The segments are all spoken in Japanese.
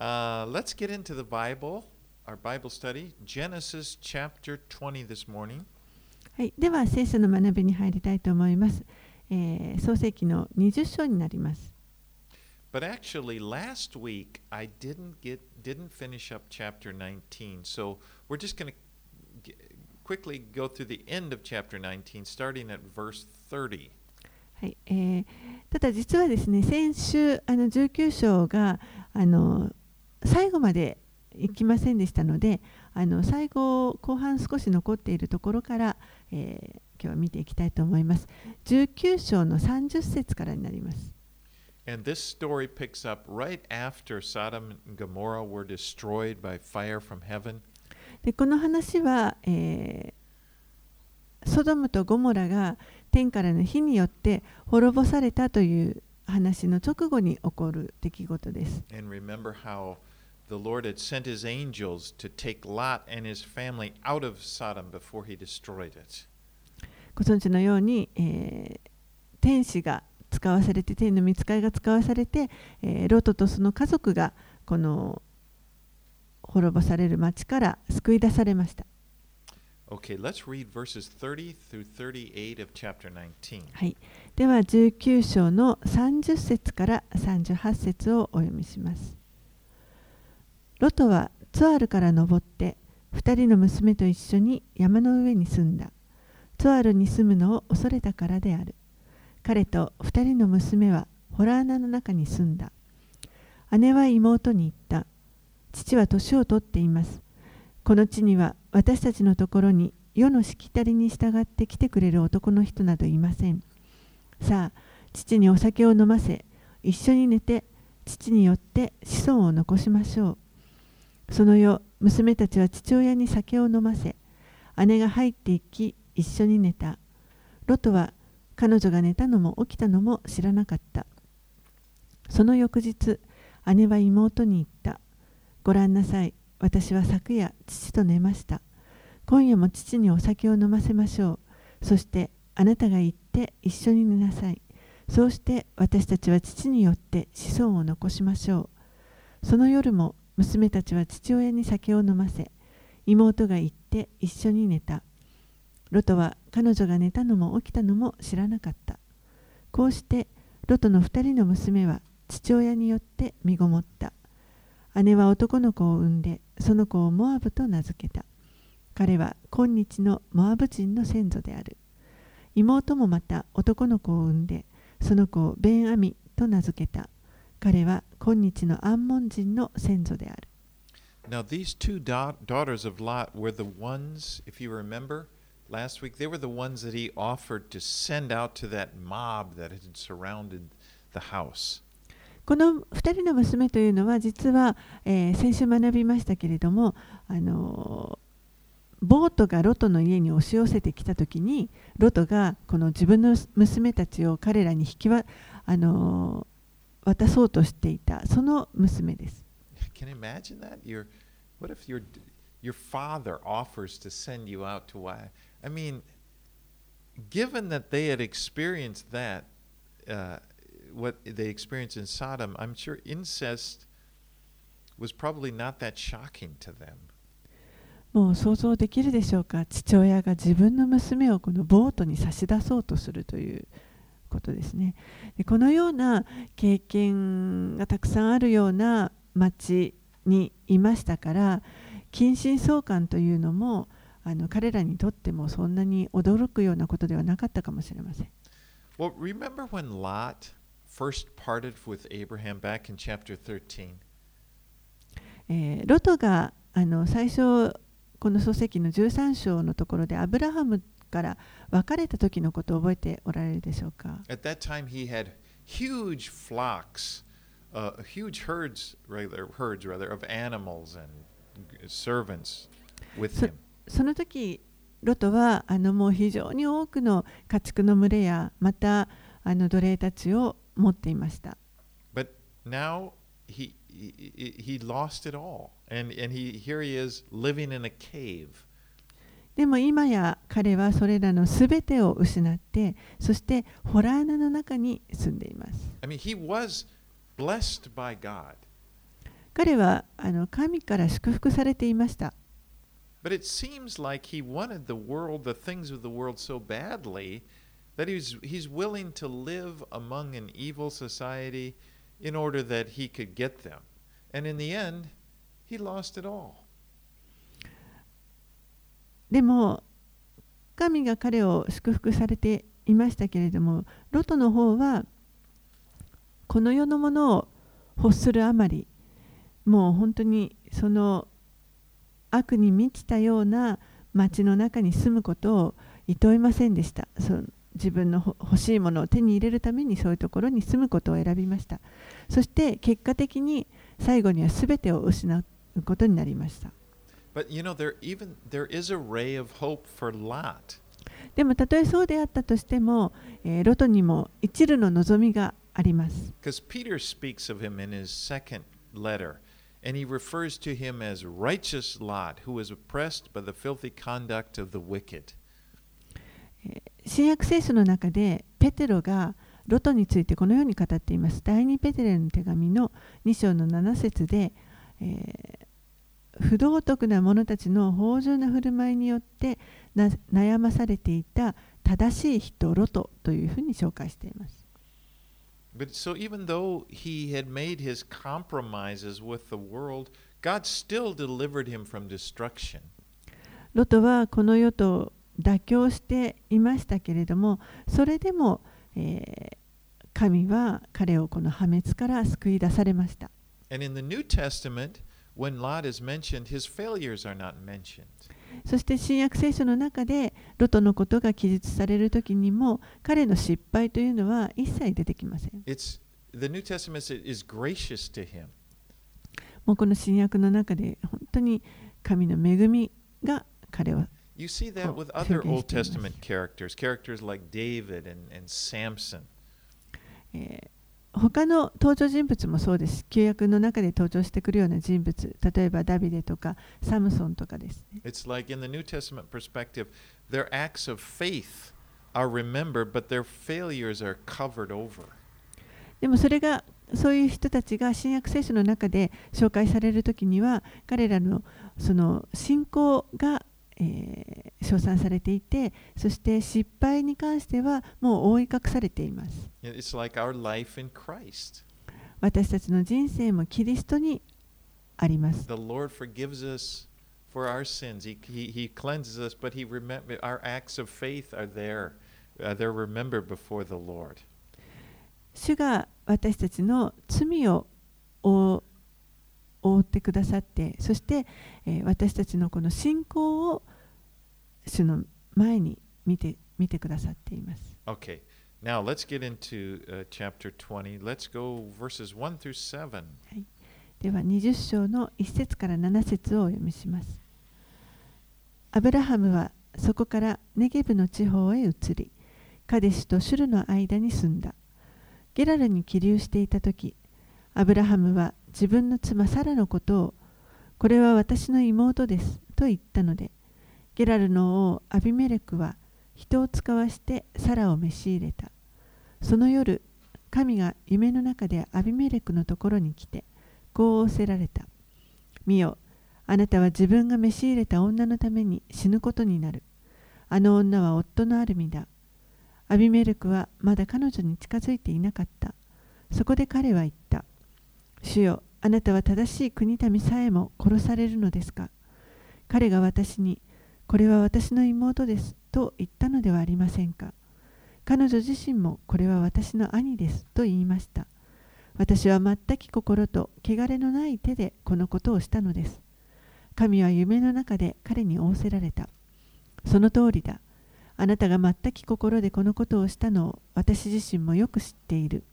Uh, let's get into the Bible, our Bible study, Genesis chapter 20 this morning. はい、では聖書の学びに入りたいと思います。えー創世記の20章になります。 But actually, last week I didn't get didn't finish up chapter 19, so we're just going to quickly go through the end of chapter 19, starting at verse 30. はいえーただ実はですね、先週あの19章があの 最後まで行きませんでしたので、あの最後後半少し残っているところから、えー今日は見ていきたいと思います。19章の30節からになります。And this story picks up right after Sodom and Gomorrah were destroyed by fire from heaven. でこの話は、えーソドムとゴモラが天からの火によって滅ぼされたという話の直後に起こる出来事です。And remember how the Lord had sent his angels to take Lot and his family out of Sodom before he destroyed it. ご存知のように、えー天使が使わされて天の御使いが使わされて、えーロトとその家族がこの滅ぼされる町から救い出されました。Okay, let's read verses 30 through 38 of chapter 19. はい、では19章の30節から38節をお読みします。ロトはツアールから登って2人の娘と一緒に山の上に住んだ。ツアールに住むのを恐れたからである。彼と2人の娘はホラー穴の中に住んだ。姉は妹に言った。父は年を取っています。この地には私たちのところに世のしきたりに従って来てくれる男の人などいません。さあ、父にお酒を飲ませ、一緒に寝て、父によって子孫を残しましょう。その夜、娘たちは父親に酒を飲ませ、姉が入っていき、一緒に寝た。ロトは彼女が寝たのも起きたのも知らなかった。その翌日、姉は妹に言った。ごらんなさい。私は昨夜、父と寝ました。今夜も父にお酒を飲ませましょう。そして、あなたが行って一緒に寝なさい。そうして私たちは父によって子孫を残しましょう。その夜も娘たちは父親に酒を飲ませ、妹が行って一緒に寝た。ロトは彼女が寝たのも起きたのも知らなかった。こうしてロトの二人の娘は父親によって身ごもった。姉は男の子を産んで、その子をモアブと名付けた。彼は今日のモアブ人の先祖である。妹もまた男の子を産んで、その子をベンアミと名付けた。彼は今日のアンモン人の先祖である。Now, these two da- daughters of Lot were the ones, if you remember last week, they were the ones that he offered to send out to that mob that had surrounded the house. この2人の娘というのは実は、えー先週学びましたけれども、あのーボートがロトの家に押し寄せてきた時にロトがこの自分の娘たちを彼らに引きわ、あのー渡そうとしていたその娘です。Can imagine that? Your, what if your your father offers to send you out to why? I mean, given that they had experienced that, uh, what they experienced in Sodom, I'm sure incest was probably not that shocking to them. もう想像できるでしょうか父親が自分の娘をこのボートに差し出そうとするということですねでこのような経験がたくさんあるような町にいましたから近親相関というのもあの彼らにとってもそんなに驚くようなことではなかったかもしれません Well, remember when Lot first parted with Abraham back in chapter 13? えーロトがあの最初この漱石の13章のところでアブラハムから別れた時のことを覚えておられるでしょうか At that time, he had huge flocks, uh, huge herds, rather, herds rather, of animals and servants with him. その時ロトはあのもう非常に多くの家畜の群れやまたあの奴隷たちを持っていました But now he, he he lost it all, and and he here he is living in a cave. でも今や彼はそれらのすべてを失ってそしてホラー穴の中に住んでいます I mean, he was blessed by God. 彼はあの神から祝福されていました。But it seems like he wanted the world, the things of the world, so badly that he's, he's willing to live among an evil society in order that he could get them. And in the end, he lost it all. でも神が彼を祝福されていましたけれどもロトの方はこの世のものを欲するあまりもう本当にその悪に満ちたような町の中に住むことを厭いませんでした。そう自分の欲しいものを手に入れるためにそういうところに住むことを選びました。そして結果的に最後には全てを失うことになりました。But you know, there even there is a ray of hope for Lot. でもたとえそうであったとしても、えーロトにも一縷の望みがあります。Because Peter speaks of him in his second letter, and he refers to him as righteous Lot, who was oppressed by the filthy conduct of the wicked. 新約聖書の中でペテロがロトについてこのように語っています。第2ペテロの手紙の2章の7節で、えー不道徳な者たちの芳醇な振る舞いによってな悩まされていた正しい人ロトというふうに紹介しています。But so even though he had made his compromises with the world, God still delivered him from destruction. ロトはこの世と妥協していましたけれどもそれでも、えー神は彼をこの破滅から救い出されました And in the New Testament, when Lot is mentioned, his failures are not mentioned. そして新約聖書の中でロトのことが記述される時にも彼の失敗というのは一切出てきません It's the New Testament is- gracious to him. もうこの新約の中で本当に神の恵みが彼を You see that Oh, with other Old. Testament characters, characters like David and, and Samson. えー他の登場人物もそうです。旧約の中で登場してくるような人物、例えばダビデとかサムソンとかです、ね。でもそれが、そういう人たちが新約聖書の中で紹介されるときには、彼らの,その信仰がえー称賛されていてそして失敗に関してはもう覆い隠されています like. 私たちの人生もキリストにあります The Lord forgives us for our sins. He, he, he cleanses us, but he remember our acts of faith are there. Uh, they're remembered before the Lord. 主が私たちの罪を覆覆ってくださってそして、えー私たちのこの信仰を主の前に見て見てくださっています Okay, now let's get into uh, chapter 20. Let's go verses 1 through 7. では20章の1節から7節をお読みします。アブラハムはそこからネゲブの地方へ移り、カデシュとシュルの間に住んだ。ゲラルに起立していた時、アブラハムは自分の妻サラのことを、これは私の妹ですと言ったので、ゲラルの王アビメレクは人を使わしてサラを召し入れた。その夜、神が夢の中でアビメレクのところに来て、こう仰せられた。見よ、あなたは自分が召し入れた女のために死ぬことになる。あの女は夫のある身だ。アビメレクはまだ彼女に近づいていなかった。そこで彼は言った。主よ、あなたは正しい国民さえも殺されるのですか？彼が私に、これは私の妹ですと言ったのではありませんか？彼女自身もこれは私の兄ですと言いました。私は全き心と汚れのない手でこのことをしたのです。神は夢の中で彼に仰せられた。その通りだ。あなたが全き心でこのことをしたのを私自身もよく知っている。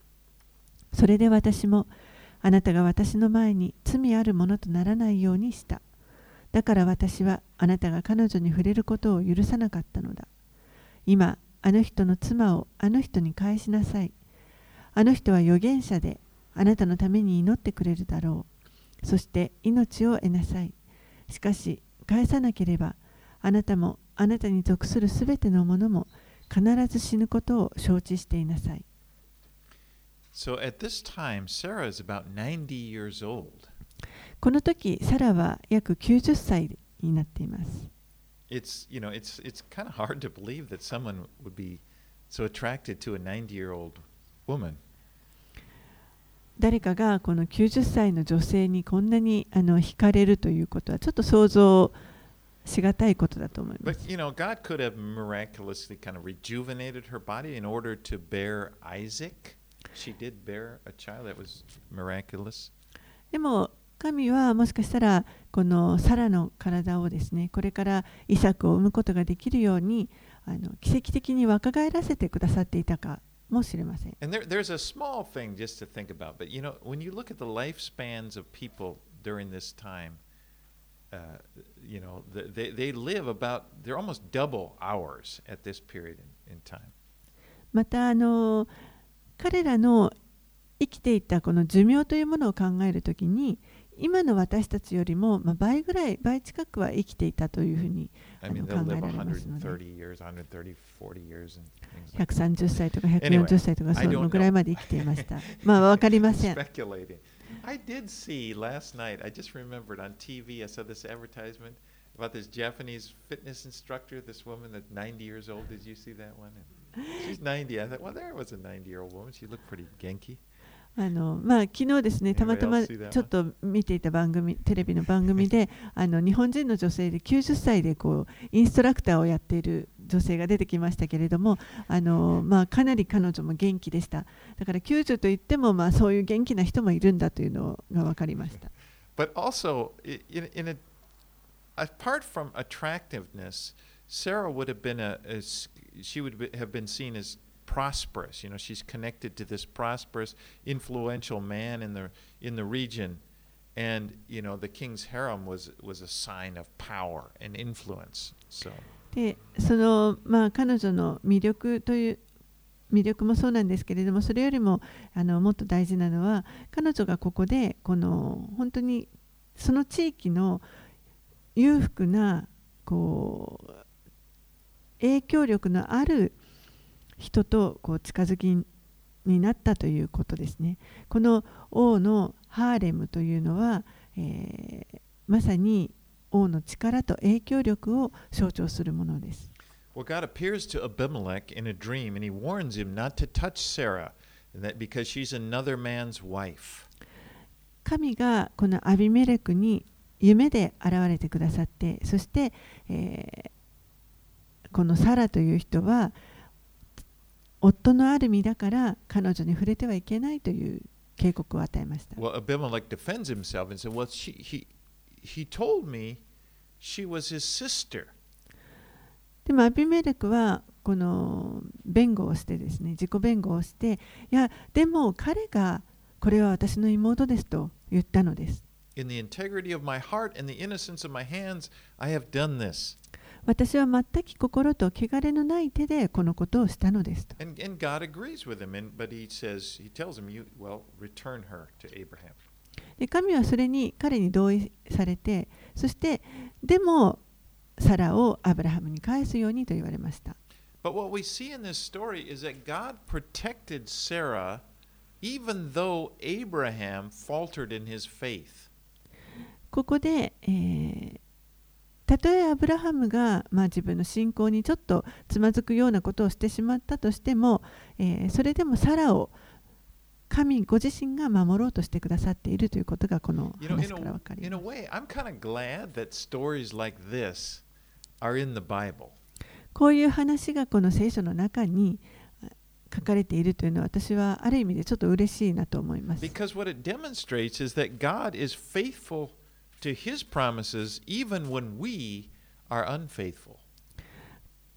それで私もあなたが私の前に罪あるものとならないようにした。だから私はあなたが彼女に触れることを許さなかったのだ。今、あの人の妻をあの人に返しなさい。あの人は預言者であなたのために祈ってくれるだろう。そして命を得なさい。しかし、返さなければ、あなたもあなたに属するすべてのものも必ず死ぬことを承知していなさい。So at this time, Sarah is about 90 years old. この時サラは約90歳になっています。It's you know it's it's kind of hard to believe that someone would be so attracted to a 90-year-old woman. 誰かがこの90歳の女性にこんなにあの惹かれるということはちょっと想像しがたいことだと思いま But す。you know, God could have miraculously kind of rejuvenated her body in order to bear Isaac. She did bear a child that was miraculous. でも神はもしかしたらこのサラの体をですねこれからイサクを産むことができるようにあの奇跡的に若返らせてくださっていたかもしれません。And there, there's a small thing just to think about, but you know, when you look at the lifespans of people during this time, uh, you know, th- they, they live about, they're almost double ours at this period in, in time. またあの彼らの生きていたこの寿命というものを考えるときに今の私たちよりもまあ倍ぐらい倍近くは生きていたというふうにあの考えられますので130 years, 130, 40 years, and things like 130歳とか Anyway, 140歳とかそのぐらい.まで生きていました。まあわかりません。I did see last night, I just remembered on TV, I saw this advertisement about this Japanese fitness instructor, this woman that's 90 years old. Did you see that one? 昨日ですねたまたまちょっと見ていた テレビの番組で日本人の女性で90歳でインストラクターをやっている女性が出てきましたけれども、かなり彼女も元気でした。だから90といっても、そういう元気な人もいるんだというのが分かりました。She would be, have been seen as prosperous. You know, she's connected to this prosperous, influential man in the in the region, and you know, the king's harem was was a sign of power and influence. So でその、まあ、彼女の魅力という魅力もそうなんですけれどもそれよりもあのもっと大事なのは彼女がここでこの本当にその地域の裕福なこう影響力のある人とこう近づきになったということですね。この王のハーレムというのは、えーまさに王の力と影響力を象徴するものです。Well, God appears to Abimelech in a dream, and he warns him not to touch Sarah, that because she's another man's wife. 神がこのアビメレクに夢で現れてくださってそして、えーこのサラという人は夫のある身だから彼女に触れてはいけないという警告を与えました。でもアビメレクはこの弁護をしてですね自己弁護をしていやでも彼がこれは私の妹ですと言ったのです。私は全く心と汚れのない手でこのことをしたのですと And, and God agrees with him, and, but he says, he tells him, you, well, return her to Abraham. で神はそれに彼に同意されてそしてでもサラをアブラハムに返すようにと言われました But what we see in this story is that God protected Sarah even though Abraham faltered in his faith. ここで、えーたとえアブラハムが、まあ、自分の信仰にちょっとつまずくようなことをしてしまったとしても、えーそれでもサラを神ご自身が守ろうとしてくださっているということがこの話から分かります。こういう話がこの聖書の中にあ書かれているというのは私はある意味でちょっと嬉しいなと思います。Because what it demonstrates is that God is faithful to his promises even when we are unfaithful.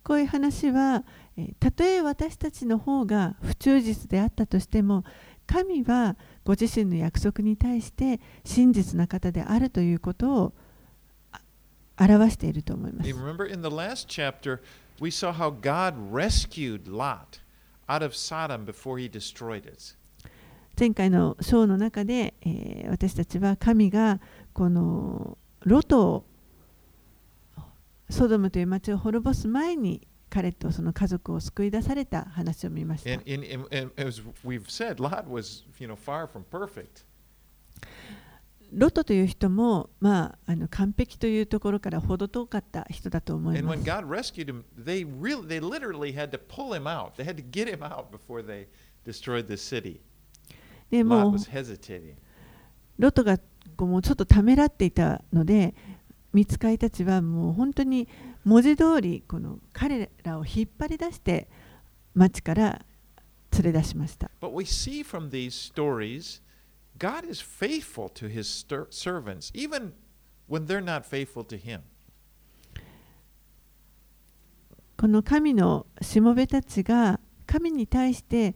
こういう話は、えーたとえ私たちの方が不忠実であったとしても神はご自身の約束に対して真実な方であるということをあ表していると思います remember in the last chapter, we saw how God rescued Lot out of Sodom before he destroyed it. 前回の章の中で、えー私たちは神がこのロトをソドムという町を滅ぼす前に彼とその家族を救い出された話を見ました And, and, and, and as we've said, Lot was you know, far from perfect. ロトという人も、まあ、あの完璧というところから程遠かった人だと思い And ま when す。God rescued him, they really, they literally had to pull him out. They had to get him out before they destroyed the city. で Lot もう was hesitating. ロトがもうちょっとためらっていたので、見つかいたちはもう本当に文字通りこの彼らを引っ張り出して町から連れ出しました。But we see from these stories, God is faithful to his servants, even when they're not faithful to him. この神のしもべたちが神に対して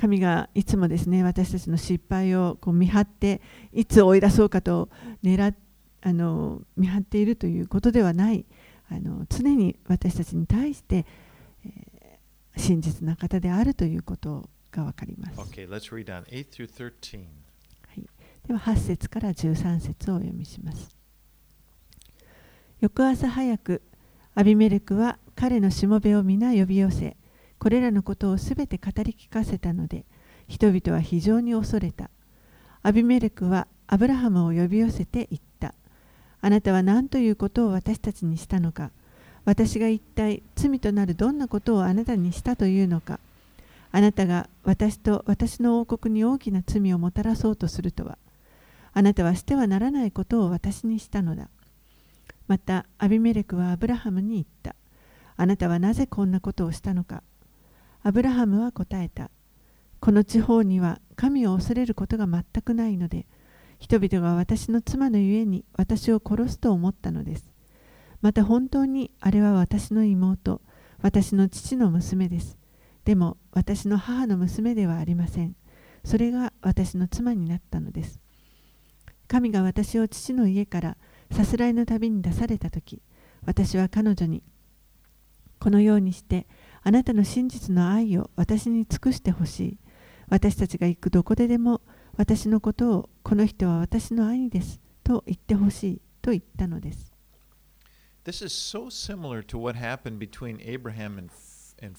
神がいつもですね私たちの失敗をこう見張っていつ追い出そうかと狙っあの見張っているということではないあの常に私たちに対して、えー真実な方であるということが分かります。Okay, let's read on 8 through 13. では8節から13節をお読みします。翌朝早く、アビメレクは彼のしもべを皆呼び寄せ、これらのことをすべて語り聞かせたので、人々は非常に恐れた。アビメレクはアブラハムを呼び寄せて言った。あなたは何ということを私たちにしたのか。私が一体罪となるどんなことをあなたにしたというのか。あなたが私と私の王国に大きな罪をもたらそうとするとは。あなたはしてはならないことを私にしたのだ。また、アビメレクはアブラハムに言った。あなたはなぜこんなことをしたのか。アブラハムは答えた。この地方には神を恐れることが全くないので、人々が私の妻のゆえに私を殺すと思ったのです。また本当にあれは私の妹、私の父の娘です。でも私の母の娘ではありません。それが私の妻になったのです。神が私を父の家からさすらいの旅に出されたとき、私は彼女に、このようにしてあなたの真実の愛を私に尽くしてほしい。私たちが行くどこででも私のことをこの人は私の兄ですと言ってほしいと言ったのです。This is so similar to what happened between Abraham and, and,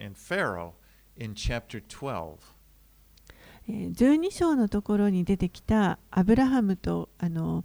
and, Pharaoh in chapter 12. えー12章のところに出てきたアブラハムとあの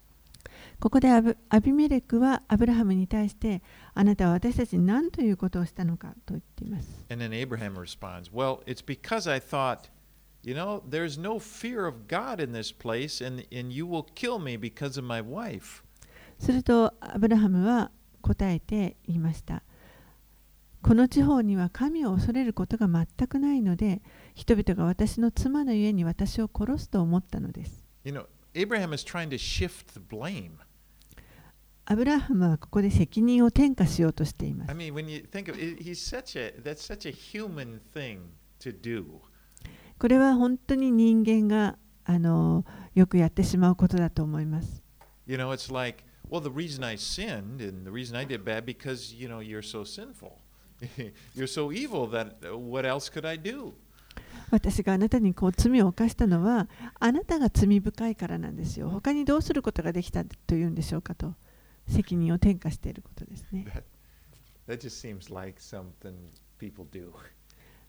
ここでアブアビメレクはアブラハムに対してあなたは私たちに何ということをしたのかと言っています。And then Abraham responds, Well, it's because I thought, you know, there's no fear of God in this place, and, and you will kill me because of my wife. するとアブラハムは答えて言いました。この地方には神を恐れることが全くないので人々が私の妻の家に私を殺すと思ったのです。You know, Abraham is trying to shift the blame. アブラハムはここで責任を転嫁しようとしています I。mean, when you think of it, he's such a that's such a human thing to do. これは本当に人間があのよくやってしまうことだと思います。 You know, it's like, well, the reason I sinned and the reason I did bad because you know you're so sinful. you're so evil that uh, what else could I do? 私があなたにこう罪を犯したのはあなたが罪深いからなんですよ。他にどうすることができたというんでしょうかと責任を転嫁していることですね。That, that like.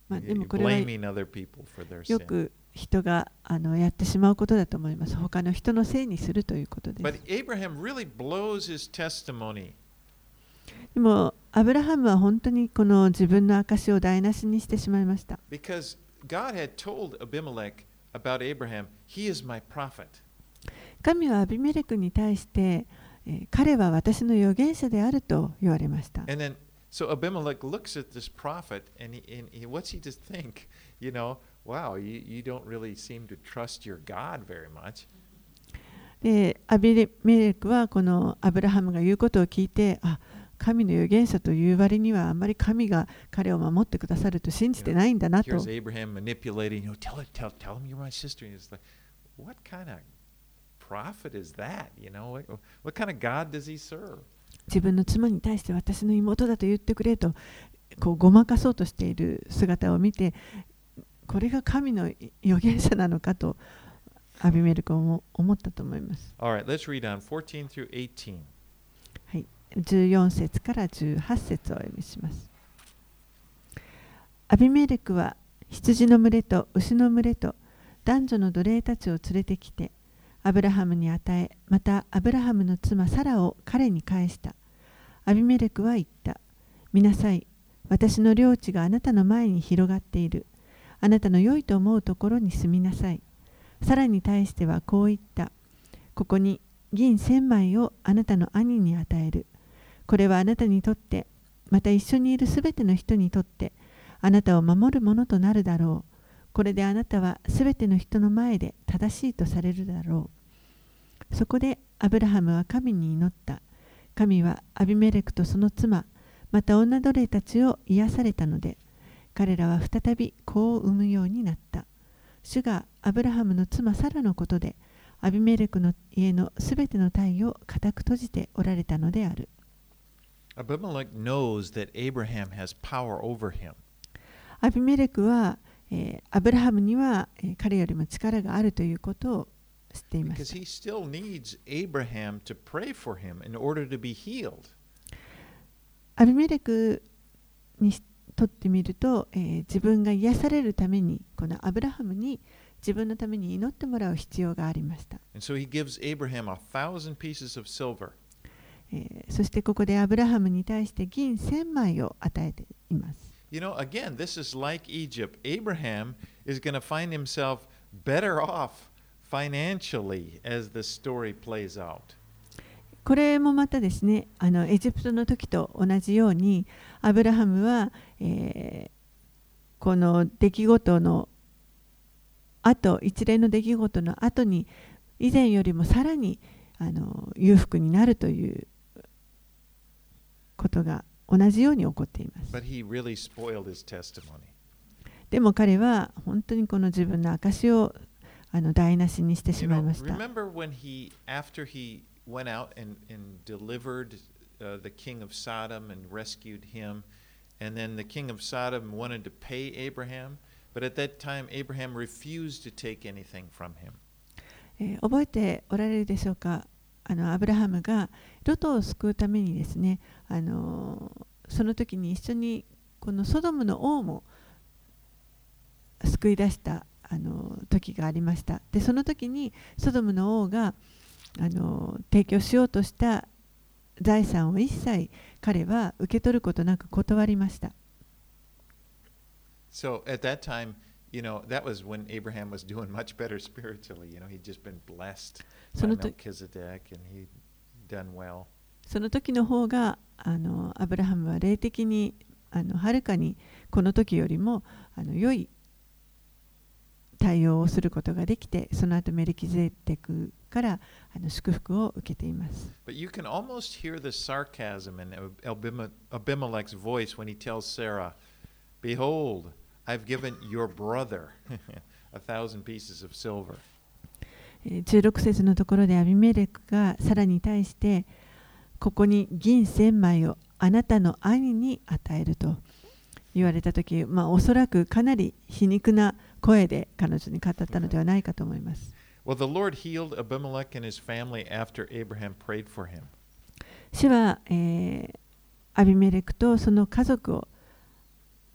まあ、でもこれはよ.く人があのやってしまうことだと思います。他の人のせいにするということで But す。Abraham really blows his testimony. でも、アブラハムは本当にこの自分の証を台無しにしてしまいました。Because God had told Abimelech about Abraham, he is my prophet. 神はアビメレクに対して、えー彼は私の預言者であると言われました。 And then, so Abimelech looks at this prophet, and, he, and he, what's he to think? You know, wow, you, you don't really seem to trust your God very much. でアビメレクはこのアブラハムが言うことを聞いてあ 神の預言者という割にはあまり神が彼を守ってくださると信じてないんだなと。自分の妻に対して私の妹だと言ってくれとごまかそうとしている姿を見てこれが神の預言者なのかとアビメルコも思ったと思います。はい。14節から18節をお読みします。アビメレクは羊の群れと牛の群れと男女の奴隷たちを連れてきてアブラハムに与えまたアブラハムの妻サラを彼に返した。アビメレクは言った。見なさい。私の領地があなたの前に広がっている。あなたの良いと思うところに住みなさい。サラに対してはこう言った。ここに銀千枚をあなたの兄に与える。これはあなたにとってまた一緒にいるすべての人にとってあなたを守るものとなるだろう。これであなたはすべての人の前で正しいとされるだろう。そこでアブラハムは神に祈った。神はアビメレクとその妻また女奴隷たちを癒されたので彼らは再び子を産むようになった。主がアブラハムの妻サラのことでアビメレクの家のすべての体を固く閉じておられたのである。アブメレクはアブラハムには,ブムには,、えー、ブムには彼よりも力があるということを知っていました。アビメレクにとってみると、えー、自分が癒されるためにこのアブラハムに自分のために祈ってもらう必要がありました。And so he gives Abraham a thousand pieces of silver. えーそしてここでアブラハムに対して銀1000枚を与えています。You know, again, this is like Egypt. Abraham is going to find himself better off financially as the story plays out. これもまたですねあのエジプトの時と同じようにアブラハムは、えーこの出来事の後一連の出来事の後に以前よりもさらにあの裕福になるということが同じように起こっています。でも彼は本当にこの自分の証をあの台無しにしてしまいました。went out and, and delivered uh, the king of Sodom and rescued him, and then the king of Sodom wanted to pay Abraham, but at that time Abraham refused to take anything from him. えー覚えておられるでしょうかあのアブラハムがロトを救うためにですねあのーその時に一緒にこのソドムの王も救い出したあのー時がありましたでその時にソドムの王があのー提供しようとした財産を一切彼は受け取ることなく断りました So at that time, you know, that was when Abraham was doing much better spiritually. You know, he'd just been blessed by Melchizedek and he'd done well. その時の方があのアブラハムは霊的にあのはるかにこの時よりもあの良い対応をすることができてその後メルキゼテクからあの祝福を受けています。But you can almost hear the sarcasm in Abime- Abimelech's voice when he tells Sarah, Behold, I've given your brother a thousand pieces of silver. えー16節のところでアビメレクがサラに対してここに銀1000枚をあなたの兄に与えると言われた時、まあ、おそらくかなり皮肉な声で彼女に語ったのではないかと思います。Well, the Lord healed Abimelech and his family after Abraham prayed for him. 主は、えーアビメレクとその家族を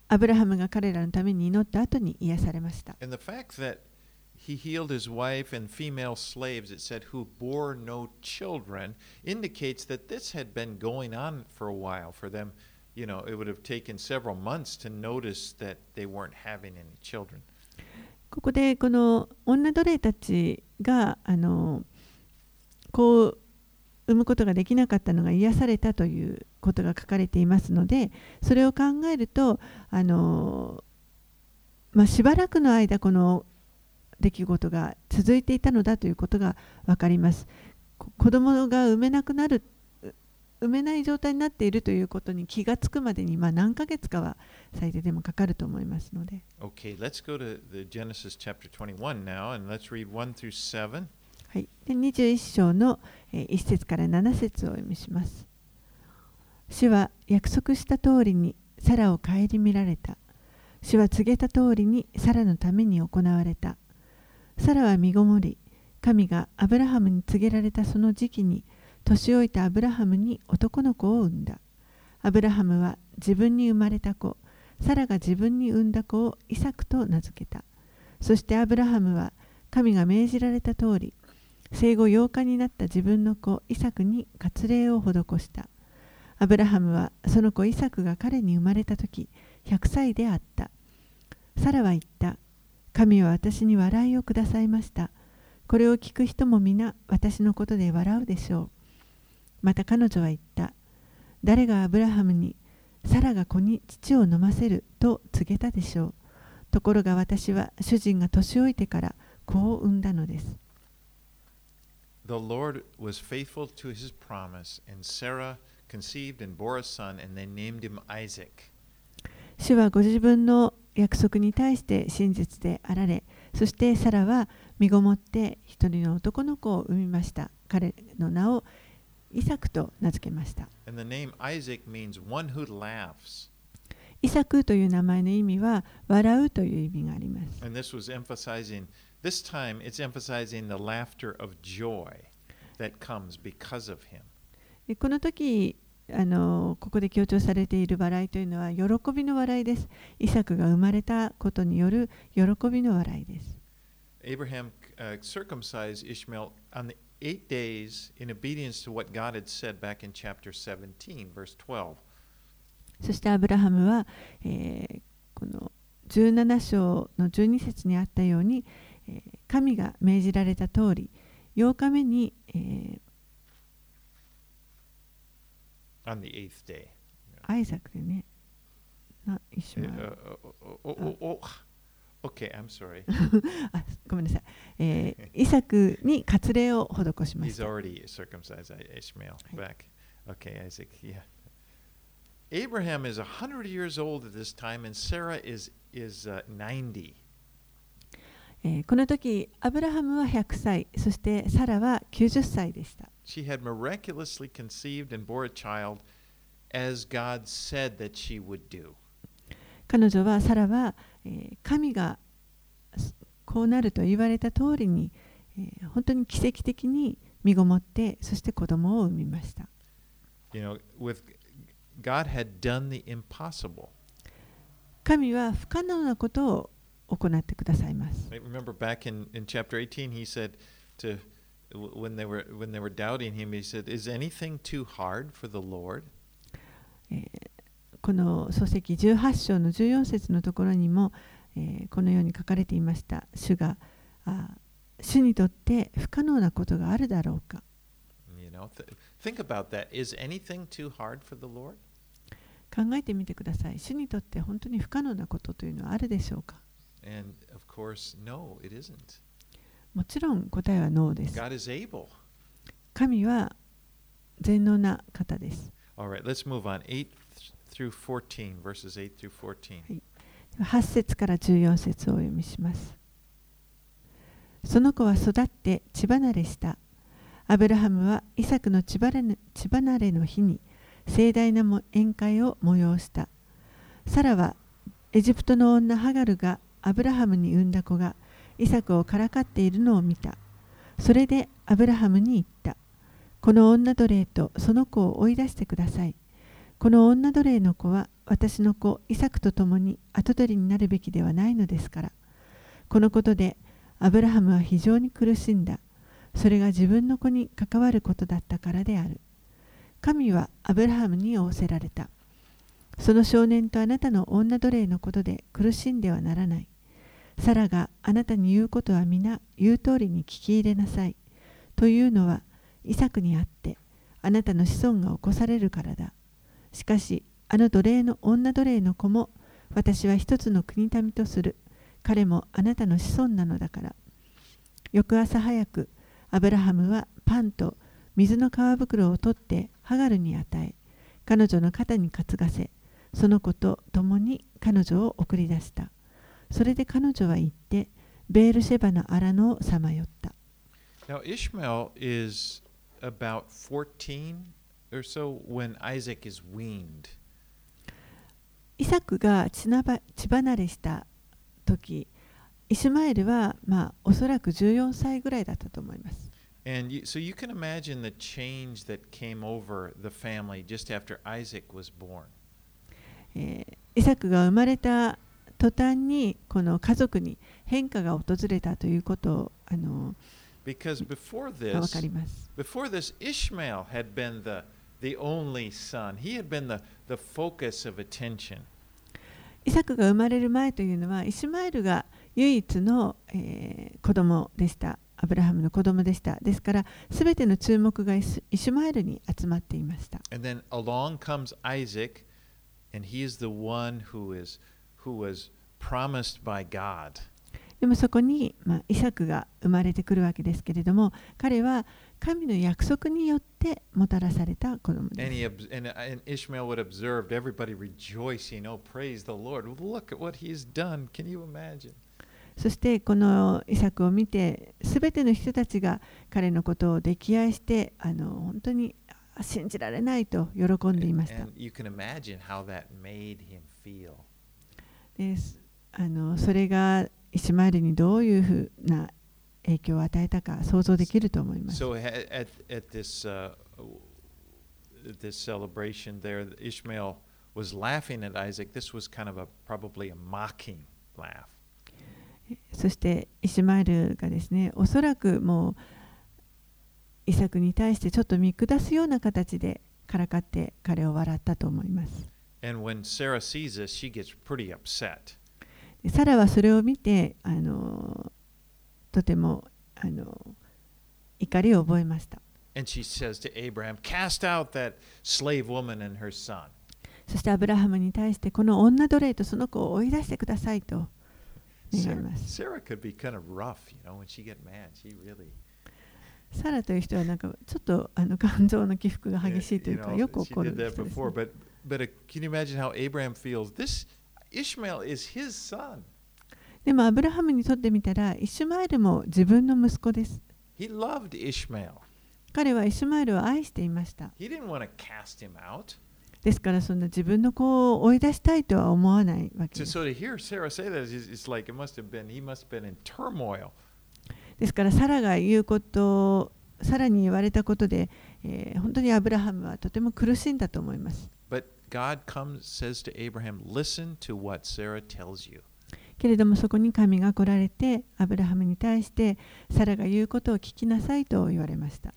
アブラハムが彼らのために祈った後に癒されました。And the fact that he healed his wife and female slaves, it said, who bore no children, indicates that this had been going on for a while for them. You know, it would have taken several months to notice that they weren't having any children. ここでこの女奴隷たちがあのこう産むことができなかったのが癒されたということが書かれていますのでそれを考えるとあのまあ、しばらくの間この出来事が続いていたのだということが分かります子供が産めなくなる産めない状態になっているということに気がつくまでに、まあ、何ヶ月かは最低でもかかると思いますので。Okay, let's go to the Genesis chapter 21 now and let's read 1 through 7. はい、で21章の1節から7節をお読みします。主は約束した通りにサラを顧みられた。主は告げた通りにサラのために行われた。サラは身ごもり、神がアブラハムに告げられたその時期に、年老いたアブラハムに男の子を産んだ。アブラハムは自分に生まれた子、サラが自分に産んだ子をイサクと名付けた。そしてアブラハムは神が命じられた通り、生後8日になった自分の子イサクに割礼を施した。アブラハムはその子イサクが彼に生まれた時100歳であった。サラは言った。神は私に笑いをくださいました。これを聞く人も皆私のことで笑うでしょう。また彼女は言った。誰がアブラハムにサラが子に乳を飲ませると告げたでしょう。ところが私は主人が年老いてから子を産んだのです。The Lord was faithful to his promise, and Sarah conceived and bore a son, and they named him Isaac. 主はご自分の約束に対して真実であられ、そしてサラは身ごもって一人の男の子を産みました。彼の名をイサクと名付けました。And the name Isaac means one who laughs. イサクという名前の意味は笑うという意味があります。And this was emphasizing, this time it's emphasizing the laughter of joy that comes because of him. でこの時ここで強調されている笑いというのは喜びの笑いです。イサクが生まれたことによる喜びの笑いです。そしてアブラハムは、この17章の12節にあったように、神が命じられた通り、8日目に、On the eighth day. アイザクでねなイシ Uh, ュマエル uh, oh, oh, oh, oh, oh. Okay, I'm sorry. あごめんなさい、えーイサクに割礼を施しまし He's た already circumcised I- Ishmael Right. back. Okay, Isaac, yeah. Abraham is 100 years old at this time, and Sarah is, is uh, 90. えーこの時アブラハムは100歳そしてサラは90歳でした She had miraculously conceived and bore a child as God said that she would do. 彼女はサラは、えー神がすこうなると言われた通りに、えー本当に奇跡的に身ごもってそして子供を産みました You know, with God had done the impossible. 神は不可能なことを行ってくださいます。この書籍18章の14節のところにも、えー、このように書かれていました。主があ主にとって不可能なことがあるだろうか。考えてみてください。主にとって本当に不可能なことというのはあるでしょうか？And of course, no, it isn't. もちろん答えはノーです God is able. 神は全能な方です。All right, let's move on. 8 through 14, verses 8 through 14. 8節から14節をお読みします。その子は育って血離れした。アブラハムはイサクの血離れの日に盛大なも宴会を催した。サラはエジプトの女ハガルがアブラハムに産んだ子がイサクをからかっているのを見た。それでアブラハムに言った。この女奴隷とその子を追い出してください。この女奴隷の子は私の子イサクと共に跡取りになるべきではないのですから。このことでアブラハムは非常に苦しんだ。それが自分の子に関わることだったからである。神はアブラハムに仰せられた。その少年とあなたの女奴隷のことで苦しんではならない。サラがあなたに言うことは皆言う通りに聞き入れなさい。というのはイサクにあってあなたの子孫が起こされるからだ。しかしあの奴隷の女奴隷の子も私は一つの国民とする。彼もあなたの子孫なのだから。翌朝早く、アブラハムはパンと水の皮袋を取ってハガルに与え、彼女の肩に担がせ、その子と共に彼女を送り出した。それで彼女は行って、ベールシェバの荒野をさまよった。Now, Ishmael is about 14 or so when Isaac is weaned. イサクが血離れした時、イシュマエルは、まあ、おそらく14歳ぐらいだったと思います。And you, so you can imagine the change that came over the family just after Isaac was born. えー、イサクが生まれた途端にこの家族に変化が訪れたということをあの Because before this, before this, Ishmael had been the, the only son. He had been the, the focus of attention. イサクが生まれる前というのは、イシュマエルが唯一の、えー、子供でした。アブラハムの子供でした。ですから、すべての注目がイシュマエルに集まっていました。And then along comes Isaac, and he is the one who is who was promised by God. でもそこに、まあ、イサクが生まれてくるわけですけれども、彼は神の約束によってもたらされた子供です。And ob, and, and observed, oh, そして、このイサクを見て、すべての人たちが彼のことを溺愛して、あの本当に信じられないと喜んでいました。And, and ですあのそれがイシマエルにどういうふうな影響を与えたか想像できると思います。So at, at this, uh, this celebration there, Ishmael was laughing at Isaac. This was kind of a probably a mocking laugh. そしてイシマエルがですね、おそらくもうイサクに対してちょっと見下すような形でからかって彼を笑ったと思います。サラはそれを見てとても怒りを覚えました。そしてアブラハムに対してこの女奴隷とその子を追い出してくださいと願います。サラという人はなんかちょっとあの肝臓の起伏が激しいというかよく怒る人です、ね。But can you imagine how Abraham feels? This Ishmael is his son. でもアブラハムにとってみたら、イシュマエルも自分の息子です。彼はイシュマエルを愛していました。ですから、そんな自分の子を追い出したいとは思わないわけです。ですから、サラが言うことを、サラに言われたことで、え、本当にアブラハムはとても苦しんだと思います。God comes, says to Abraham, listen to what Sarah tells you. けれどもそこに神が来られて、アブラハムに対して、サラが言うことを聞きなさいと言われました。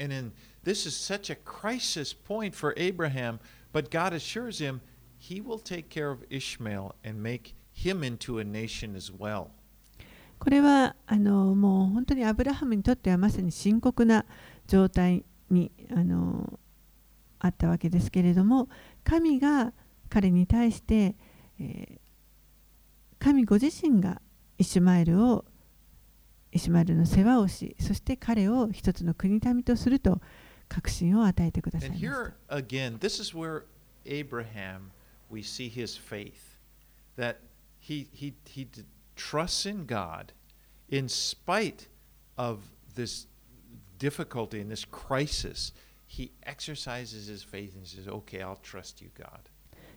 これはあのもう本当にアブラハムにとってはまさに深刻な状態にあのあったわけですけれども神が彼に対して、えー、神ご自身がイシュマエルをイシュマエルの世話をしそして彼を一つの国民とすると確信を与えてくださいまし。He exercises his faith and says, Okay, I'll trust you, God.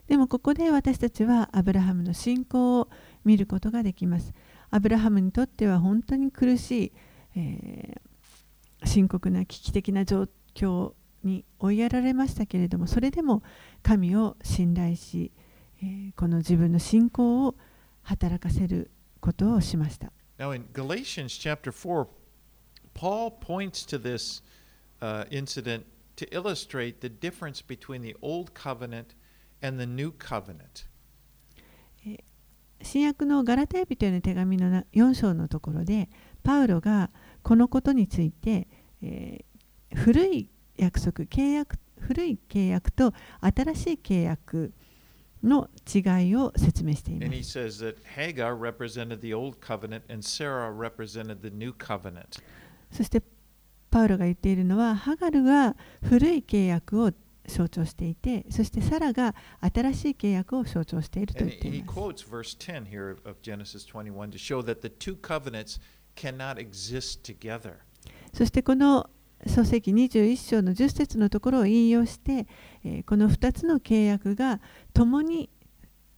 でもここで私たちはアブラハムの信仰を見ることができます。アブラハムにとっては本当に苦しい、えー、深刻な危機的な状況に追いやられましたけれども、それでも神を信頼し、えー、この自分の信仰を働かせることをしました。Now in Galatians chapter 4, Paul points to this uh, incident 新約のガラテビという手紙の4章のところで、パウロがこのことについて、古い約束、古い約と新しい契約の違いを説明しています。そして、パウロが言っているのはハガルが古い契約を象徴していてそしてサラが新しい契約を象徴していると言っています。quotes verse 10 here of Genesis 21 to show that the two covenants cannot exist together. そしてこの創世記21章の10節のところを引用して、えーこの2つの契約が共に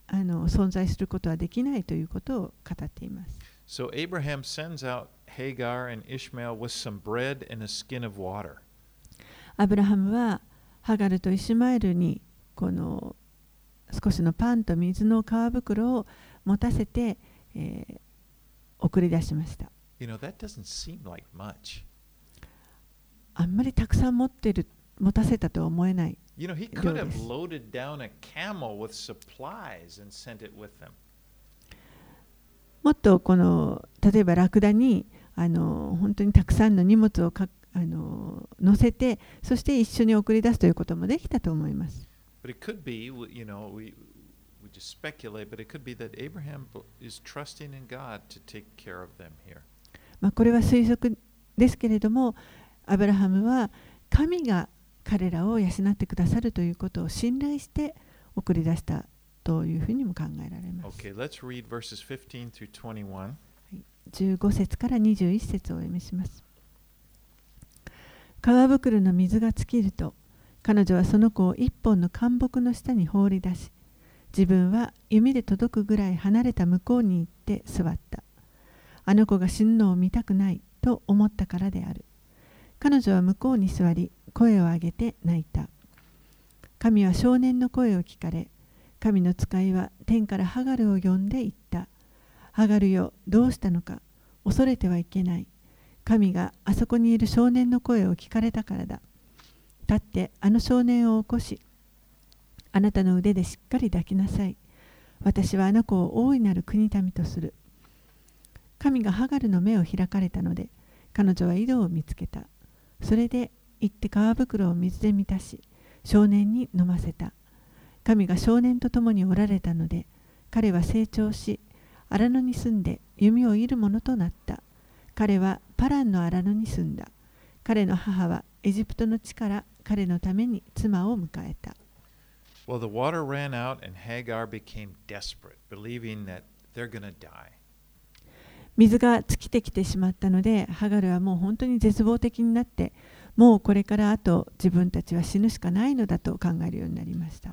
あの存在することはできないということを語っています。So Abraham sends out Hagar and Ishmael with some bread and a skin of water. アブラハムはハガルとイシュマエルにこの少しのパンと水の皮袋を持たせて、えー送り出しました。You know, that doesn't seem like much. あんまりたくさん持ってる持たせたとは思えない。You know, he could have loaded down a camel with supplies and sent it with them. もっとこの例えばラクダにあの本当にたくさんの荷物をかあの乗せてそして一緒に送り出すということもできたと思います。これは推測ですけれども、アブラハムは神が彼らを養ってくださるということを信頼して送り出したというふうにも考えられます。15節から21節をお読みします。川袋の水が尽きると彼女はその子を一本の干木の下に放り出し自分は弓で届くぐらい離れた向こうに行って座った。あの子が死ぬのを見たくないと思ったからである。彼女は向こうに座り声を上げて泣いた。神は少年の声を聞かれ神の使いは天からハガルを呼んで言った。ハガルよどうしたのか恐れてはいけない。神があそこにいる少年の声を聞かれたからだ。立ってあの少年を起こしあなたの腕でしっかり抱きなさい。私はあの子を大いなる国民とする。神がハガルの目を開かれたので彼女は井戸を見つけた。それで行って皮袋を水で満たし少年に飲ませた。神が少年と共におられたので彼は成長し荒野に住んで弓を射る者となった。彼はパランの荒野に住んだ。彼の母はエジプトの地から彼のために妻を迎えた。Well, the water ran out, and Hagar became desperate, believing that they're going to die. 水が尽きてきてしまったのでハガルはもう本当に絶望的になってもうこれからあと自分たちは死ぬしかないのだと考えるようになりました。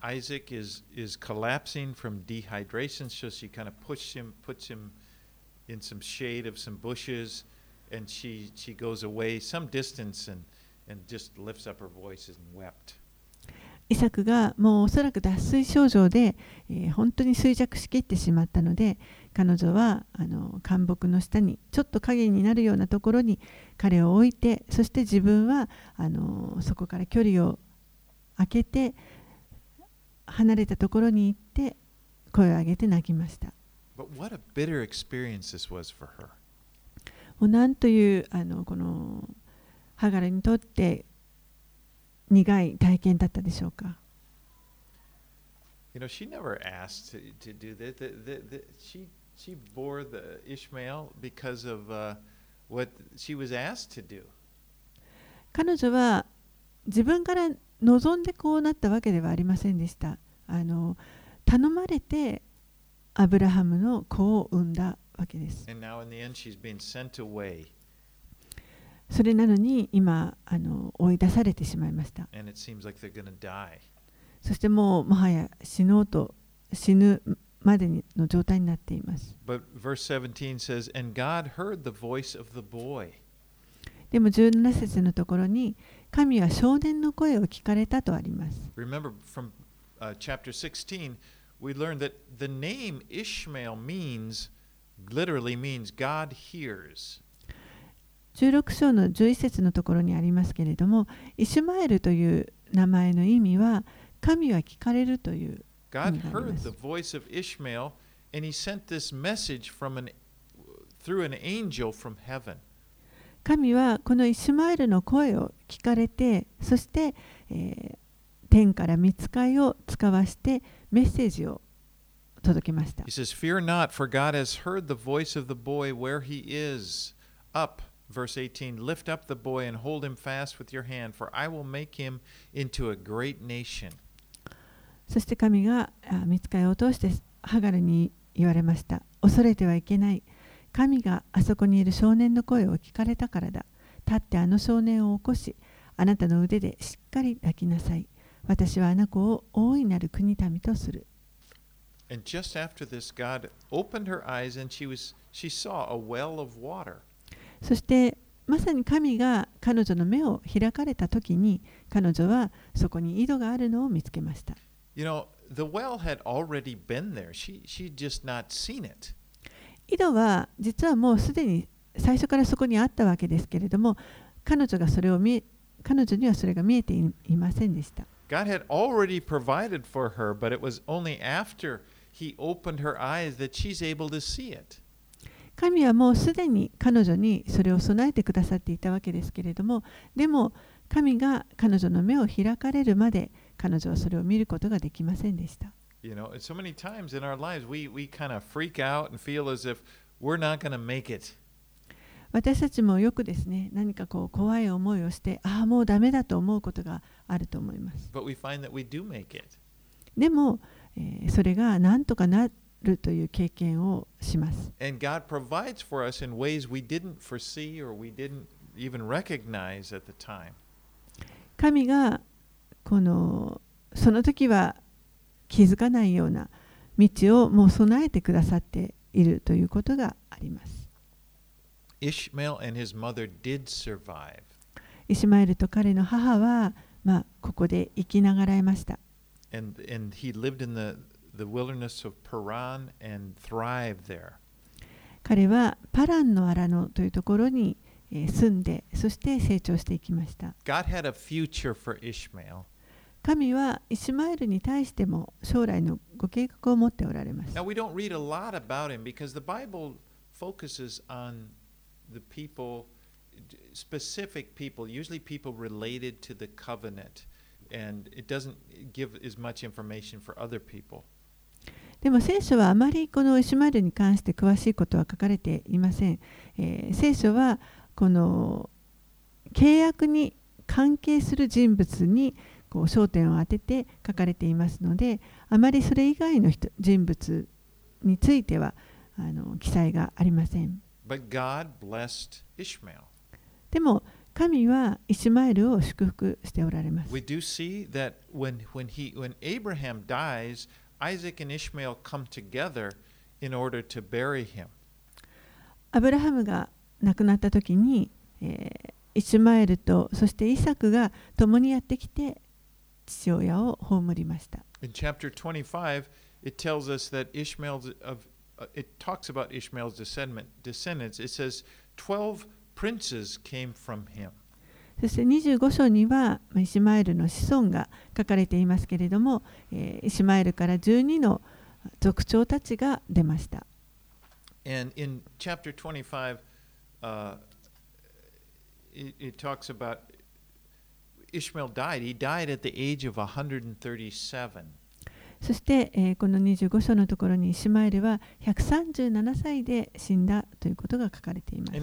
イサクがもうザックは、アイザックは、アイザックは、アイザックは、アイ、彼女はあの干木の下にちょっと影になるようなところに彼を置いてそして自分はあのそこから距離を空けて離れたところに行って声を上げて泣きました。But what a bitter experience this was for her. もうなんというあのこのハガルにとって苦い体験だったでしょうか？You know, she never asked to, to do that. The, the, the, she, 彼女は自分から望んでこうなったわけではありませんでした。あの頼まれてアブラハムの子を産んだわけです。それなのに今あの追い出されてしまいました。そしてもうもはや死のうと死ぬ。までにの状態になっています。But verse 17 says, And God heard the voice of the boy. でも17節のところに神は少年の声を聞かれたとあります。Remember from uh, chapter 16, we learned that the name Ishmael means, literally means God hears. 16章の11節のところにありますけれども、イシュマエルという名前の意味は、神は聞かれるという God 意味がありま heard す the voice of Ishmael, and he sent this message from an, through an angel from heaven. 神はこのイシュマエルの声を聞かれて、そして、えー 天から見つかいを使わしてメッセージを届けました He。says, Fear not, for God has heard the voice of the boy where he is. Up, verse 18, lift up the boy and hold him fast with your hand, for I will make him into a great nation. そして神があ見つかいを通してハガルに言われました。恐れてはいけない。神があそこにいる少年の声を聞かれたからだ。立ってあの少年を起こし、あなたの腕でしっかり抱きなさい。私はあの子を大いなる国民とする。And just after this, God opened her eyes and she was she saw a well of water. そしてまさに神が彼女の目を開かれた時に彼女はそこに井戸があるのを見つけました。You know, the well had already been there. She she'd just not seen it. 井戸は実はもうすでに最初からそこにあったわけですけれども彼女がそれを見え彼女にはそれが見えていいませんでした。God had already provided for her, but it was only after he opened her eyes that she's able to see it. 神はもうすでに彼女にそれを備えてくださっていたわけですけれどもでも神が彼女の目を開かれるまで彼女はそれを見ることができませんでした。私たちもよくですね、何かこう怖い思いをして、ああ、もうダメだと思うことがあると思います。でも、え、それが何とかなるという経験をします。神がこのその時は気づかないような道をもう備えてくださっているということがあります。Ishmael and his mother did survive. イシマエルと彼の母は、まあ、ここで生きながらえました。And, and he lived in the, the wilderness of Paran and thrived there. 彼はパランの荒野というところにえー住んで、そして成長していきました。God had a future for Ishmael. 神はイシマエルに対しても将来のご計画を持っておられます。Now, we don't read a lot about him because the Bible focuses on the people, specific people, usually people related to the covenant, and it doesn't give as much information for other people. でも聖書はあまりこのイシュマエルに関して詳しいことは書かれていません。えー聖書はこの契約に関係する人物にこう焦点を当てて書かれていますので、あまりそれ以外の人人物についてはあの記載がありません。でも神はイシュマエルを祝福しておられます。We do see that when, when, he, when Abraham dies, Isaac and Ishmael come together in order to bury him. アブラハムが亡くなった時に、えーイシュマエルとそしてイサクが共にやってきて父親を葬りました。そして25章にはイシュマエルの子孫が書かれていますけれども、えー、イシュマエルから12の族長たちが出ました。And in chapter 25, uh, it, it talks about そして、この25章のところにイシュマエルは137歳で死んだということが書かれています。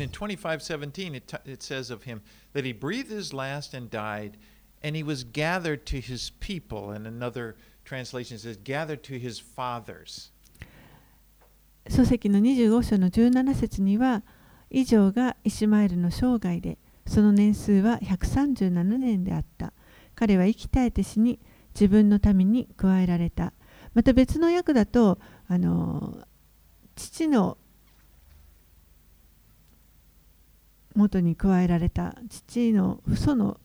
その年数は137年であった彼は生き絶えて死に自分の民に加えられたまた別の訳だとあの父の元に加えられた父の父祖の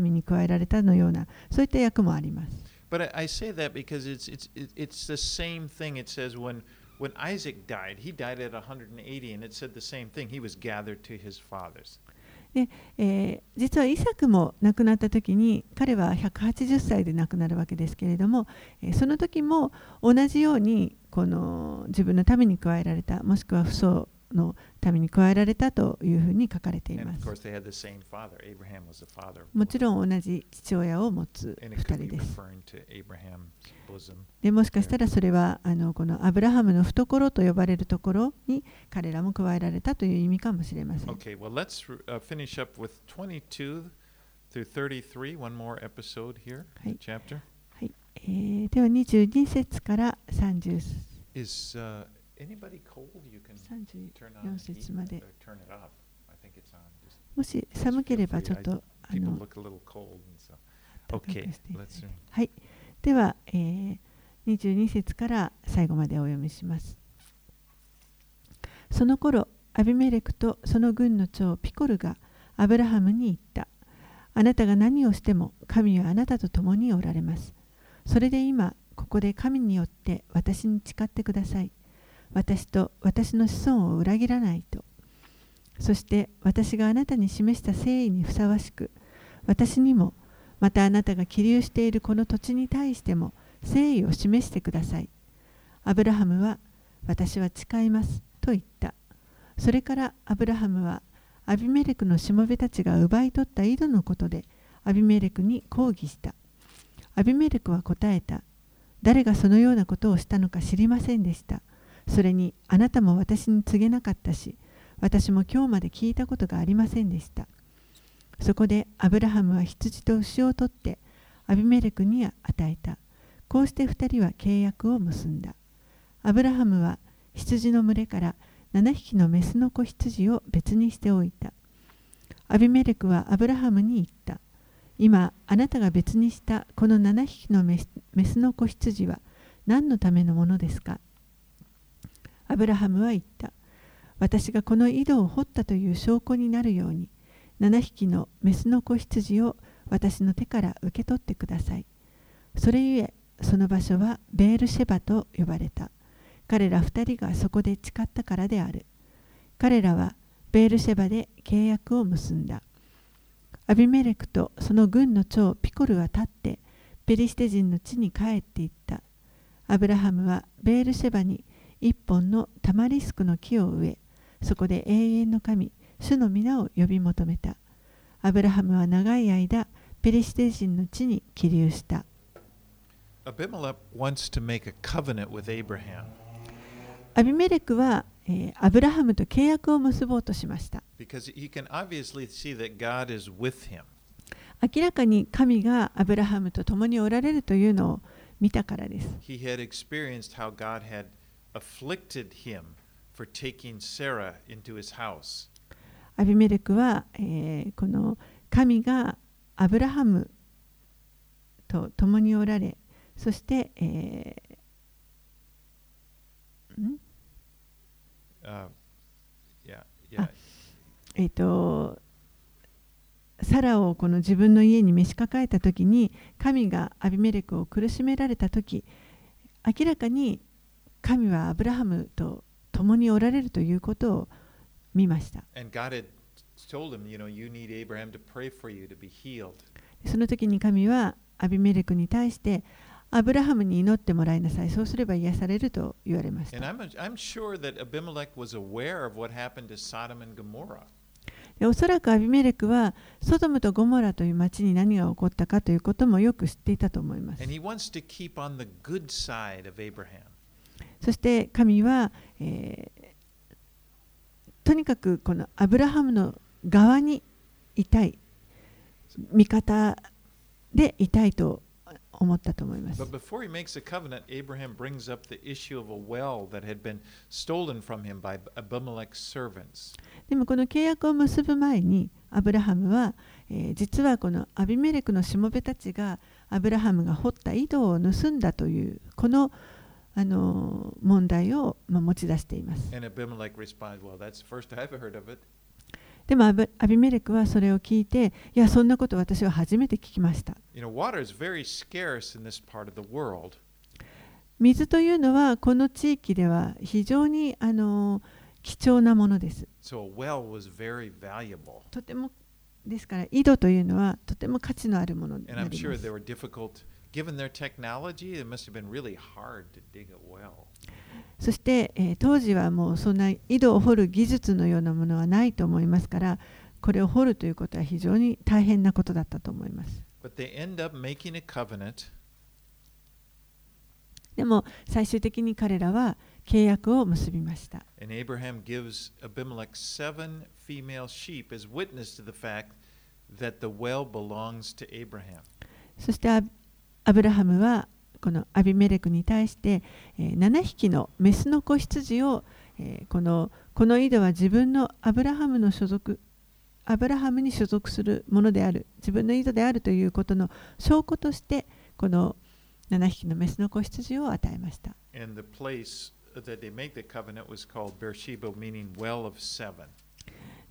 民に加えられたのようなそういった訳もあります But I, say that because it's, it's, it's the same thing. It says when, when Isaac died, he died at 180, and it said the same thing. He was gathered to his fathers. でえー実はイサクも亡くなった時に彼は180歳で亡くなるわけですけれども、えその時も同じようにこの自分のために加えられたもしくは父祖のために加えられたというふうに書かれています。もちろん同じ父親を持つ2人です。もしかしたらそれはあのこのアブラハムの懐と呼ばれるところに彼らも加えられたという意味かもしれません。では22節から30節。Anybody cold? You can turn on 34 the heat 節まで or turn it off. I think it's on. Just もし寒ければちょっとあの Okay. はい。では、えー22節から最後までお読みします。その頃、アビメレクとその軍の長ピコルがアブラハムに言った。あなたが何をしても神はあなたと共におられます。それで今、ここで神によって私に誓ってください。私と私の子孫を裏切らないと。そして私があなたに示した誠意にふさわしく、私にもまたあなたが起立しているこの土地に対しても誠意を示してください。アブラハムは私は誓いますと言った。それからアブラハムはアビメレクのしもべたちが奪い取った井戸のことでアビメレクに抗議した。アビメレクは答えた。誰がそのようなことをしたのか知りませんでした。それにあなたも私に告げなかったし、私も今日まで聞いたことがありませんでした。そこでアブラハムは羊と牛を取ってアビメレクに与えた。こうして二人は契約を結んだ。アブラハムは羊の群れから7匹のメスの子羊を別にしておいた。アビメレクはアブラハムに言った。今あなたが別にしたこの7匹のメスの子羊は何のためのものですか？アブラハムは言った。私がこの井戸を掘ったという証拠になるように7匹のメスの子羊を私の手から受け取ってください。それゆえその場所はベールシェバと呼ばれた。彼ら二人がそこで誓ったからである。彼らはベールシェバで契約を結んだ。アビメレクとその軍の長ピコルは立ってペリシテ人の地に帰っていった。アブラハムはベールシェバに一本のタマリスクの木を植えそこで永遠の神主の皆を呼び求めた。アブラハムは長い間ペリシテ人の地に起立した。アビメレクはアブラハムと契約を結ぼうとしました。明らかに神がアブラハムと共におられるというのを見たからです。Afflicted him for taking Sarah into his house. アビメレクは、えーこの神がアブラハムと共におられ、そして、えーん？Uh, yeah, yeah. えーとサラをこの自分の家に召し抱えた時に神がアビメレクを苦しめられた時明らかに神はアブラハムと共におられるということを見ました。その時に神はアビメレクに対して、アブラハムに祈ってもらいなさい、そうすれば癒されると言われました。おそらくアビメレクは、ソドムとゴモラという町に何が起こったかということもよく知っていたと思います。そして神は、えーとにかくこのアブラハムの側にいたい味方でいたいと思ったと思います But before he makes a covenant, Abraham brings up the issue of a well that had been stolen from him by Abimelech's servants. でもこの契約を結ぶ前にアブラハムは、えー実はこのアビメレクのしもべたちがアブラハムが掘った井戸を盗んだというこの、あの問題を、まあ、持ち出しています。でもアビ,メレクはそれを聞いて、いや、そんなこと私は初めて聞きました。水というのはこの地域では非常にあの貴重なものです。So well、とても、ですから井戸というのはとても価値のあるものです。そして、当時はもうそんな井戸を掘る技術のようなものはないと思いますからこれを掘るということは非常に大変なことだったと思います。でも最終的に彼らは契約を結びました。アブラハムは7女性の羊を証しとして、そして、アブラハムはこのアビメレクに対して、7匹のメスの子羊を、このこの井戸は自分のアブラハムの所属アブラハムに所属するものである自分の井戸であるということの証拠としてこの7匹のメスの子羊を与えました。And the place that they make the covenant was called Beersheba, meaning well of seven.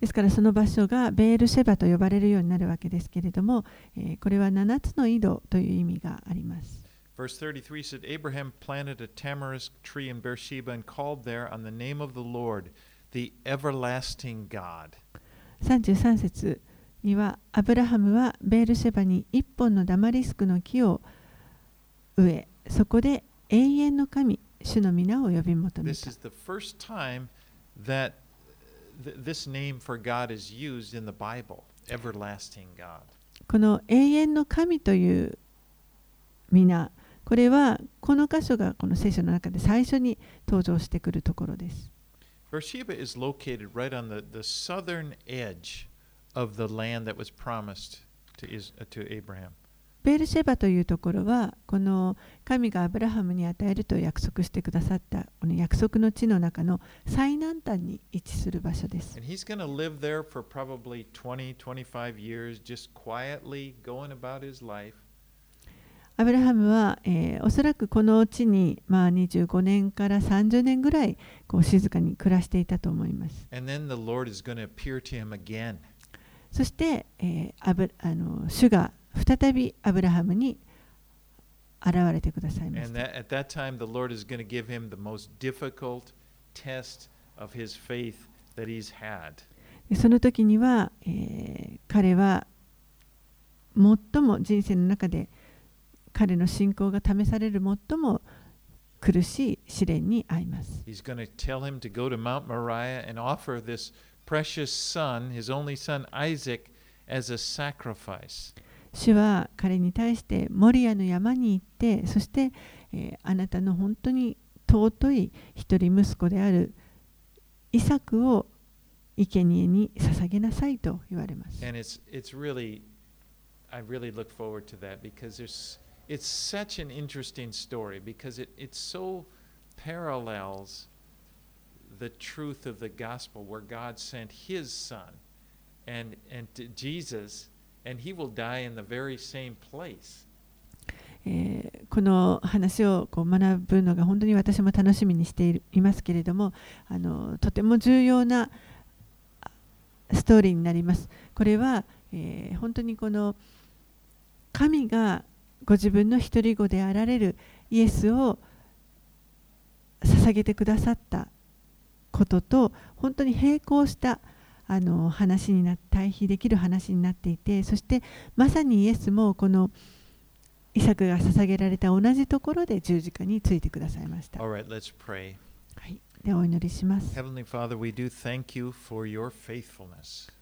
ですからその場所がベールシェバと呼ばれるようになるわけですけれども、えーこれは7つの井戸という意味があります。Verse 33 said, Abraham planted a tamarisk tree in Beersheba and called there on the name of the Lord, the everlasting God. 33節にはアブラハムはベールシェバに一本のダマリスクの木を植えそこで永遠の神主の皆を呼び求め This た is the first time that th- this name for God is used in the Bible, everlasting God. この永遠の神という皆これはこの箇所がこの聖書の中で最初に登場してくるところです Beersheba is located right on the, the southern edge of the land that was promised to, Is- uh, to Abraham. ベールシェバというところはこの神がアブラハムに与えると約束してくださったこの約束の地の中の最南端に位置する場所です。And he's going to live there for probably 20, 25 years, just quietly going about his life. アブラハムは、えーおそらくこの地に、まあ、25年から30年ぐらいこう静かに暮らしていたと思います。そして、えーアブあの主が再びアブラハムに現れてくださいました。at that time, the Lord is going to give him the most difficult test of his faith that he's had. でその時には、えー彼は最も人生の中で彼の信仰が試される最も苦しい試練に遭います。He's going to tell him to go to Mount Moriah and offer this precious son, his only son Isaac, as a sacrifice. 主は彼に対してモリアの山に行ってそして、えーあなたの本当に尊い一人息子であるイサクを生贄に捧げなさいと言われます。And it's it's really I really look forward to that because there's it's such an interesting story because it, it so parallels the truth of the gospel where God sent his son and and Jesus えこの話をこう学ぶのが本当に私も楽しみにしていますけれどもあのとても重要なストーリーになります。これは、えー本当にこの神がご自分の一人子であられるイエスを捧げてくださったことと本当に並行したあの話にな対比できる話になっていてそしてまさにイエスもこのイサクが捧げられた同じところで十字架についてくださいました。Right, let's pray. はい、ではお祈りします。Heavenly Father, we do thank you for your faithfulness.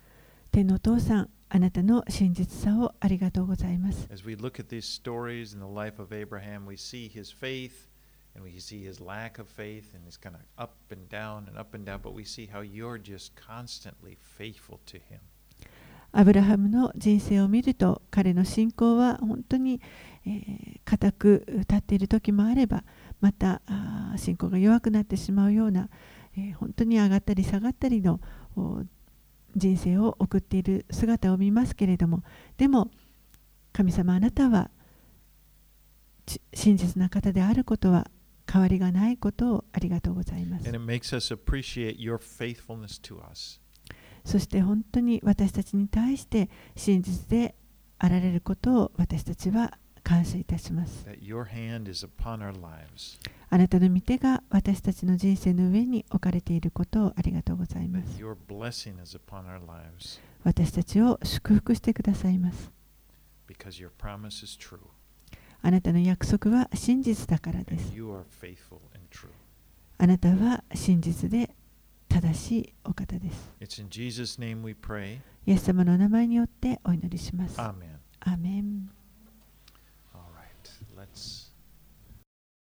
天のお父さん、あなたの真実さをありがとうございます。As we look at these stories in the life of Abraham, we see his faith and we see his lack of faith, and it's kind of up and down and up and down, but we see how you're just constantly faithful to him. アブラハムの人生を見ると、彼の信仰は本当に、えー固く立っている時もあれば、またあ信仰が弱くなってしまうような、えー本当に上がったり下がったりの人生を送っている姿を見ますけれども、でも神様あなたは真実な方であることは変わりがないことをありがとうございます。そして本当に私たちに対して真実であられることを私たちは感謝いたします。あなたの御手が私たちの人生の上に置かれていることをありがとうございます。私たちを祝福してくださいます。あなたの約束は真実だからです。あなたは真実で正しいお方です。イエス様のお名前によってお祈りします。アーメ。メン